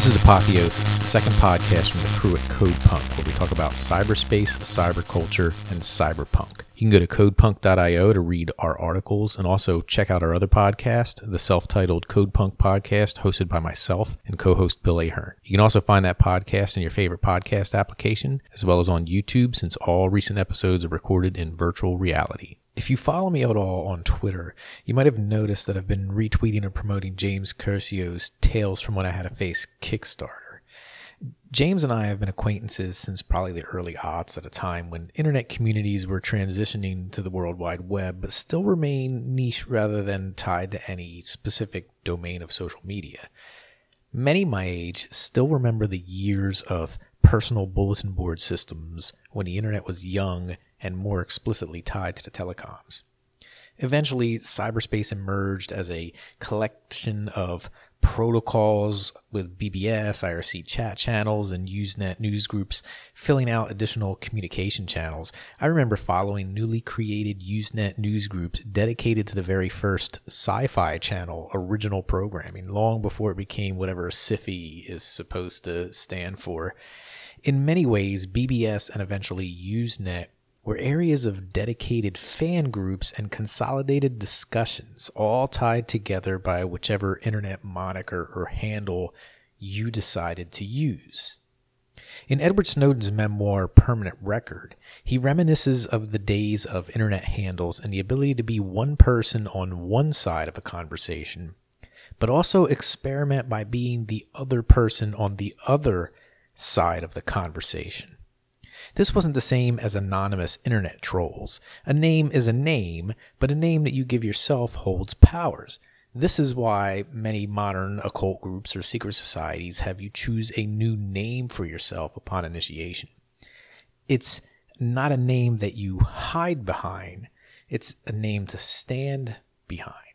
This is Apotheosis, the second podcast from the crew at Code Punk, where we talk about cyberspace, cyberculture, and cyberpunk. You can go to codepunk.io to read our articles and also check out our other podcast, the self titled Code Punk podcast, hosted by myself and co host Bill Ahern. You can also find that podcast in your favorite podcast application, as well as on YouTube, since all recent episodes are recorded in virtual reality. If you follow me at all on Twitter, you might have noticed that I've been retweeting and promoting James Curcio's Tales from When I Had a Face Kickstarter. James and I have been acquaintances since probably the early aughts at a time when internet communities were transitioning to the World Wide Web, but still remain niche rather than tied to any specific domain of social media. Many my age still remember the years of personal bulletin board systems when the internet was young and more explicitly tied to the telecoms. Eventually, cyberspace emerged as a collection of protocols with BBS, IRC chat channels, and Usenet news groups filling out additional communication channels. I remember following newly created Usenet news groups dedicated to the very first sci fi channel original programming, long before it became whatever Syfy is supposed to stand for. In many ways, BBS and eventually Usenet were areas of dedicated fan groups and consolidated discussions, all tied together by whichever internet moniker or handle you decided to use. In Edward Snowden's memoir, Permanent Record, he reminisces of the days of internet handles and the ability to be one person on one side of a conversation, but also experiment by being the other person on the other side of the conversation. This wasn't the same as anonymous internet trolls. A name is a name, but a name that you give yourself holds powers. This is why many modern occult groups or secret societies have you choose a new name for yourself upon initiation. It's not a name that you hide behind, it's a name to stand behind.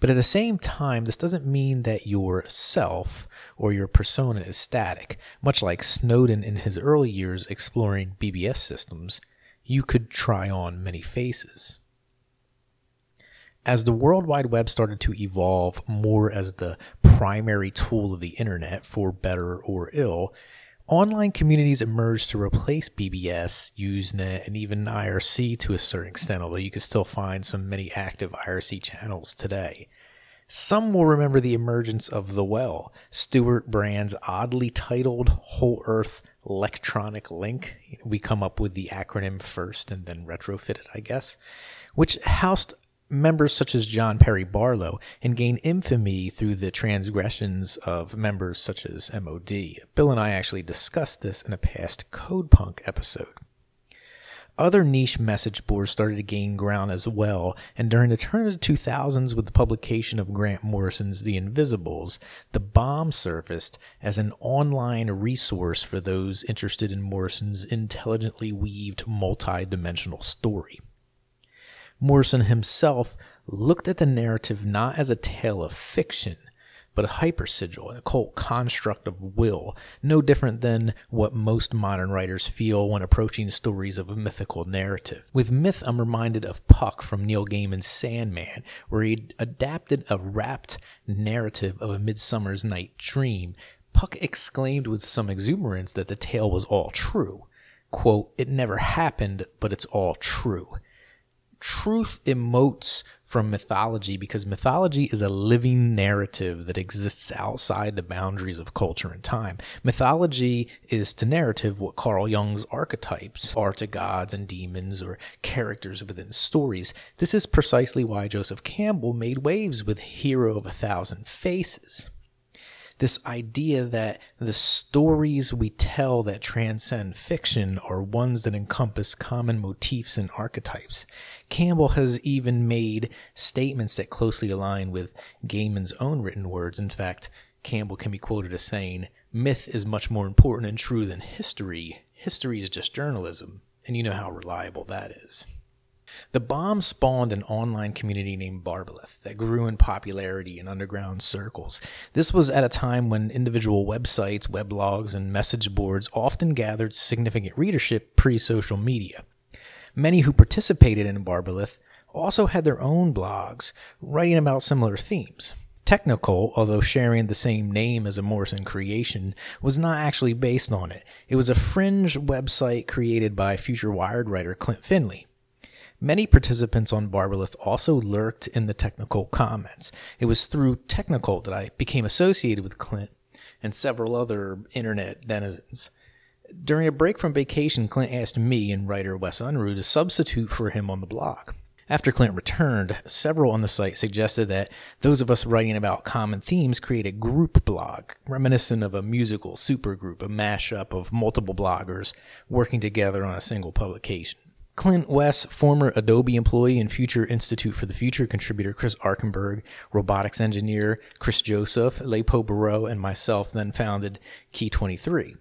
But at the same time, this doesn't mean that your self or your persona is static. Much like Snowden in his early years exploring BBS systems, you could try on many faces. As the World Wide Web started to evolve more as the primary tool of the internet, for better or ill, online communities emerged to replace BBS, Usenet, and even IRC to a certain extent, although you can still find some many active IRC channels today. Some will remember the emergence of The Well, Stewart Brand's oddly titled Whole Earth Electronic Link. We come up with the acronym first and then retrofit it, I guess, which housed members such as John Perry Barlow and gain infamy through the transgressions of members such as MOD. Bill and I actually discussed this in a past Code Punk episode. Other niche message boards started to gain ground as well, and during the turn of the 2000s, with the publication of Grant Morrison's The Invisibles, the bomb surfaced as an online resource for those interested in Morrison's intelligently weaved multi dimensional story. Morrison himself looked at the narrative not as a tale of fiction, but a hypersigil, an occult construct of will, no different than what most modern writers feel when approaching stories of a mythical narrative. With myth, I'm reminded of Puck from Neil Gaiman's Sandman, where he adapted a rapt narrative of a Midsummer's Night Dream. Puck exclaimed with some exuberance that the tale was all true. Quote, it never happened, but it's all true truth emotes from mythology because mythology is a living narrative that exists outside the boundaries of culture and time. Mythology is to narrative what Carl Jung's archetypes are to gods and demons or characters within stories. This is precisely why Joseph Campbell made waves with Hero of a Thousand Faces this idea that the stories we tell that transcend fiction are ones that encompass common motifs and archetypes. Campbell has even made statements that closely align with Gaiman's own written words. In fact, Campbell can be quoted as saying, Myth is much more important and true than history. History is just journalism, and you know how reliable that is. The bomb spawned an online community named Barbelith that grew in popularity in underground circles. This was at a time when individual websites, weblogs, and message boards often gathered significant readership pre social media. Many who participated in Barbelith also had their own blogs writing about similar themes. Technoccult, although sharing the same name as a Morrison creation, was not actually based on it. It was a fringe website created by future Wired writer Klint Finley. Many participants on Barbelith also lurked in the technoccult comments. It was through technoccult that I became associated with Klint and several other internet denizens. During a break from vacation, Klint asked me and writer Wes Unruh to substitute for him on the blog. After Klint returned, several on the site suggested that those of us writing about common themes create a group blog, reminiscent of a musical supergroup, a mashup of multiple bloggers working together on a single publication. Klint Wes, former Adobe employee and future Institute for the Future contributor Chris Arkenberg, robotics engineer Chris Joseph, Leipo Barreau, and myself then founded Key 23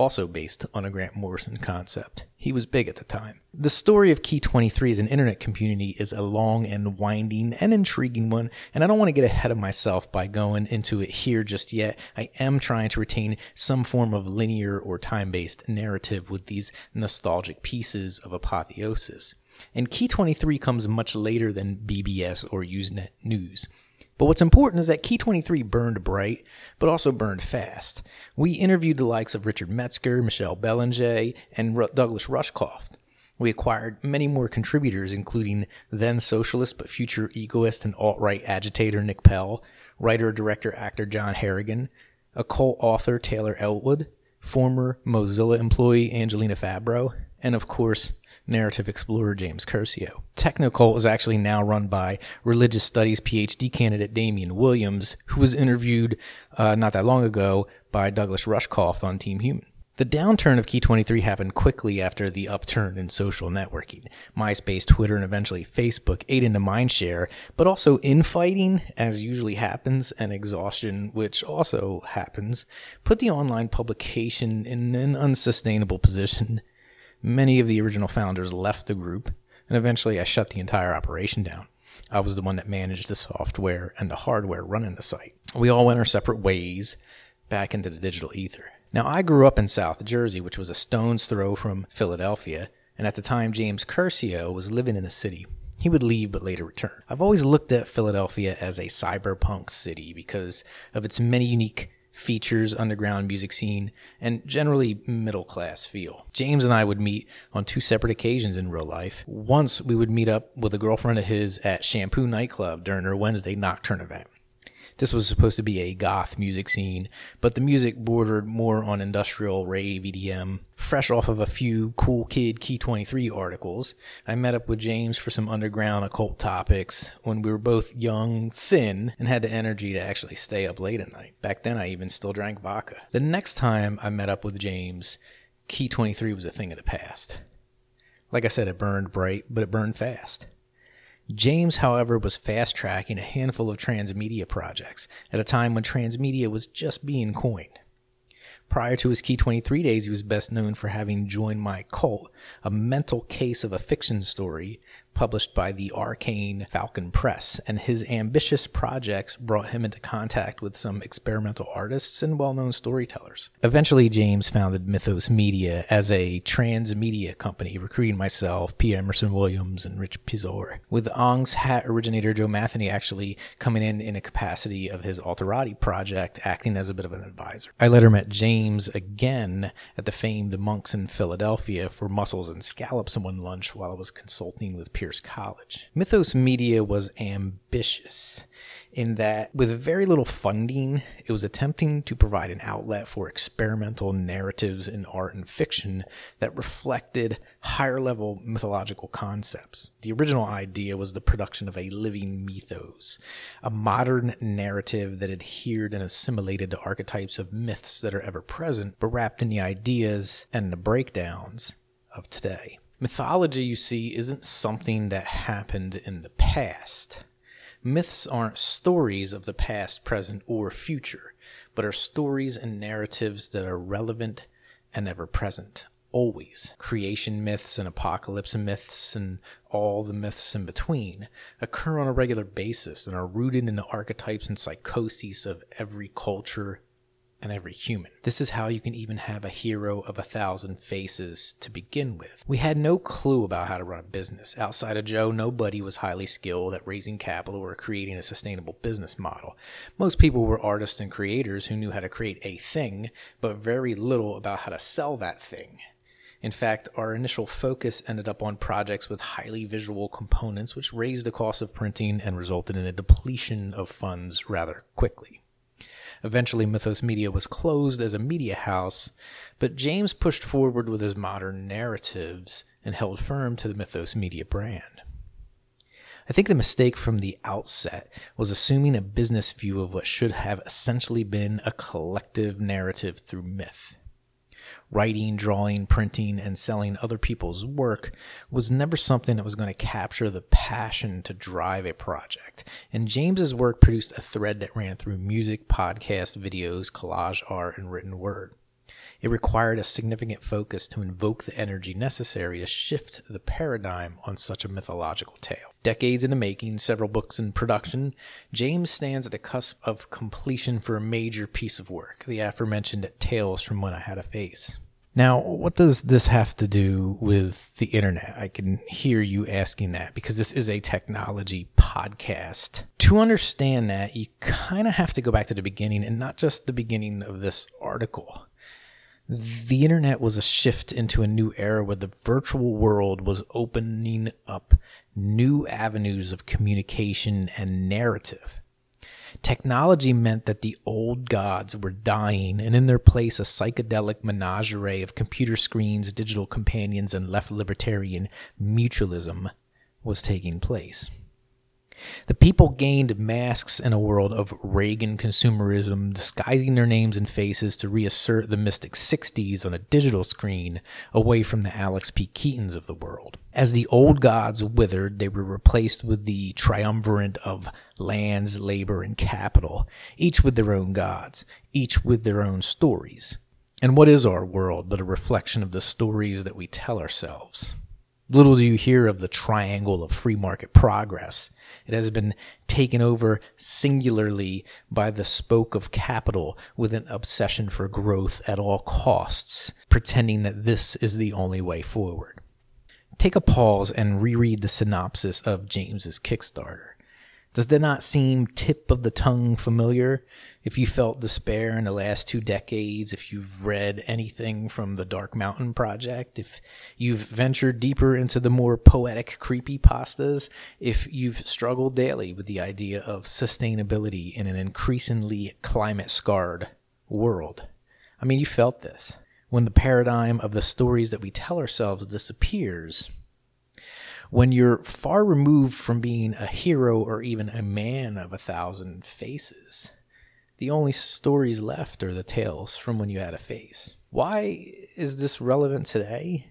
also based on a Grant Morrison concept. He was big at the time. The story of Key 23 as an internet community is a long and winding and intriguing one, and I don't want to get ahead of myself by going into it here just yet. I am trying to retain some form of linear or time based narrative with these nostalgic pieces of apotheosis. And Key 23 comes much later than BBS or Usenet news. But what's important is that Key 23 burned bright, but also burned fast. We interviewed the likes of Richard Metzger, Michelle Belanger, and R- Douglas Rushkoff. We acquired many more contributors, including then socialist but future egoist and alt right agitator Nick Pell, writer, director, actor John Harrigan, occult author Taylor Ellwood, former Mozilla employee Angelina Fabbro, and of course, narrative explorer James Curcio. Technoccult is actually now run by religious studies PhD candidate Damien Williams, who was interviewed uh, not that long ago by Douglas Rushkoff on Team Human. The downturn of Key 23 happened quickly after the upturn in social networking. MySpace, Twitter, and eventually Facebook ate into mindshare, but also infighting, as usually happens, and exhaustion, which also happens, put the online publication in an unsustainable position Many of the original founders left the group, and eventually I shut the entire operation down. I was the one that managed the software and the hardware running the site. We all went our separate ways back into the digital ether. Now, I grew up in South Jersey, which was a stone's throw from Philadelphia, and at the time, James Curcio was living in the city. He would leave but later return. I've always looked at Philadelphia as a cyberpunk city because of its many unique features underground music scene, and generally middle class feel. James and I would meet on two separate occasions in real life. Once we would meet up with a girlfriend of his at Shampoo nightclub during her Wednesday nocturne event. This was supposed to be a goth music scene, but the music bordered more on industrial rave EDM. Fresh off of a few Cool Kid Key 23 articles, I met up with James for some underground occult topics when we were both young, thin, and had the energy to actually stay up late at night. Back then, I even still drank vodka. The next time I met up with James, Key 23 was a thing of the past. Like I said, it burned bright, but it burned fast. James, however, was fast tracking a handful of transmedia projects at a time when transmedia was just being coined. Prior to his Key 23 days, he was best known for having joined My Cult, a mental case of a fiction story published by the arcane Falcon Press, and his ambitious projects brought him into contact with some experimental artists and well known storytellers. Eventually, James founded Mythos Media as a transmedia company, recruiting myself, P. Emerson Williams, and Rich Pizor, with Ong's Hat originator Joe Matheny actually coming in in a capacity of his Alterati project, acting as a bit of an advisor. I later met James again at the famed Monks in Philadelphia for mussels and scallops in one lunch while I was consulting with Peirce College. Mythos Media was ambitious in that, with very little funding, it was attempting to provide an outlet for experimental narratives in art and fiction that reflected higher level mythological concepts. The original idea was the production of a living mythos, a modern narrative that adhered and assimilated to archetypes of myths that are ever present, but wrapped in the ideas and the breakdowns of today. Mythology, you see, isn't something that happened in the past. Myths aren't stories of the past, present, or future, but are stories and narratives that are relevant and ever present, always. Creation myths and apocalypse myths and all the myths in between occur on a regular basis and are rooted in the archetypes and psychoses of every culture and every human. This is how you can even have a hero of a thousand faces to begin with. We had no clue about how to run a business. Outside of Joe, nobody was highly skilled at raising capital or creating a sustainable business model. Most people were artists and creators who knew how to create a thing, but very little about how to sell that thing. In fact, our initial focus ended up on projects with highly visual components, which raised the cost of printing and resulted in a depletion of funds rather quickly. Eventually, Mythos Media was closed as a media house, but James pushed forward with his modern narratives and held firm to the Mythos Media brand. I think the mistake from the outset was assuming a business view of what should have essentially been a collective narrative through myth writing, drawing, printing, and selling other people's work was never something that was going to capture the passion to drive a project. And James's work produced a thread that ran through music, podcasts, videos, collage art, and written word. It required a significant focus to invoke the energy necessary to shift the paradigm on such a mythological tale. Decades in the making, several books in production, James stands at the cusp of completion for a major piece of work, the aforementioned Tales from When I Had a Face. Now, what does this have to do with the internet? I can hear you asking that because this is a technology podcast. To understand that, you kind of have to go back to the beginning and not just the beginning of this article the internet was a shift into a new era where the virtual world was opening up new avenues of communication and narrative. Technology meant that the old gods were dying, and in their place, a psychedelic menagerie of computer screens, digital companions, and left libertarian mutualism was taking place. The people gained masks in a world of Reagan consumerism, disguising their names and faces to reassert the mystic 60s on a digital screen away from the Alex P. Keatons of the world. As the old gods withered, they were replaced with the triumvirate of lands, labor, and capital, each with their own gods, each with their own stories. And what is our world but a reflection of the stories that we tell ourselves? Little do you hear of the triangle of free market progress it has been taken over singularly by the spoke of capital with an obsession for growth at all costs, pretending that this is the only way forward. Take a pause and reread the synopsis of James's Kickstarter. Does that not seem tip of the tongue familiar? If you felt despair in the last two decades, if you've read anything from the Dark Mountain Project, if you've ventured deeper into the more poetic creepy pastas, if you've struggled daily with the idea of sustainability in an increasingly climate scarred world. I mean, you felt this. When the paradigm of the stories that we tell ourselves disappears, when you're far removed from being a hero or even a man of a thousand faces. The only stories left are the tales from when you had a face. Why is this relevant today?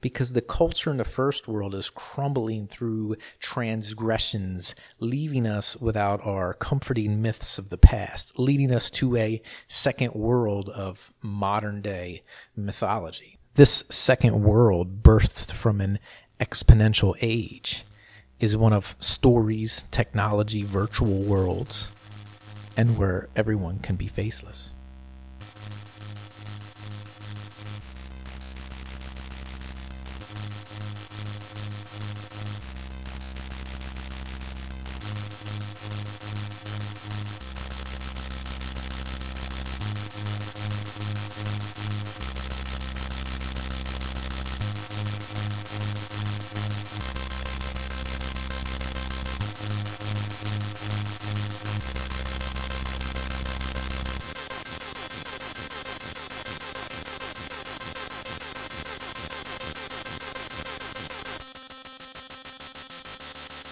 Because the culture in the first world is crumbling through transgressions, leaving us without our comforting myths of the past, leading us to a second world of modern day mythology. This second world birthed from an exponential age is one of stories, technology, virtual worlds, and where everyone can be faceless.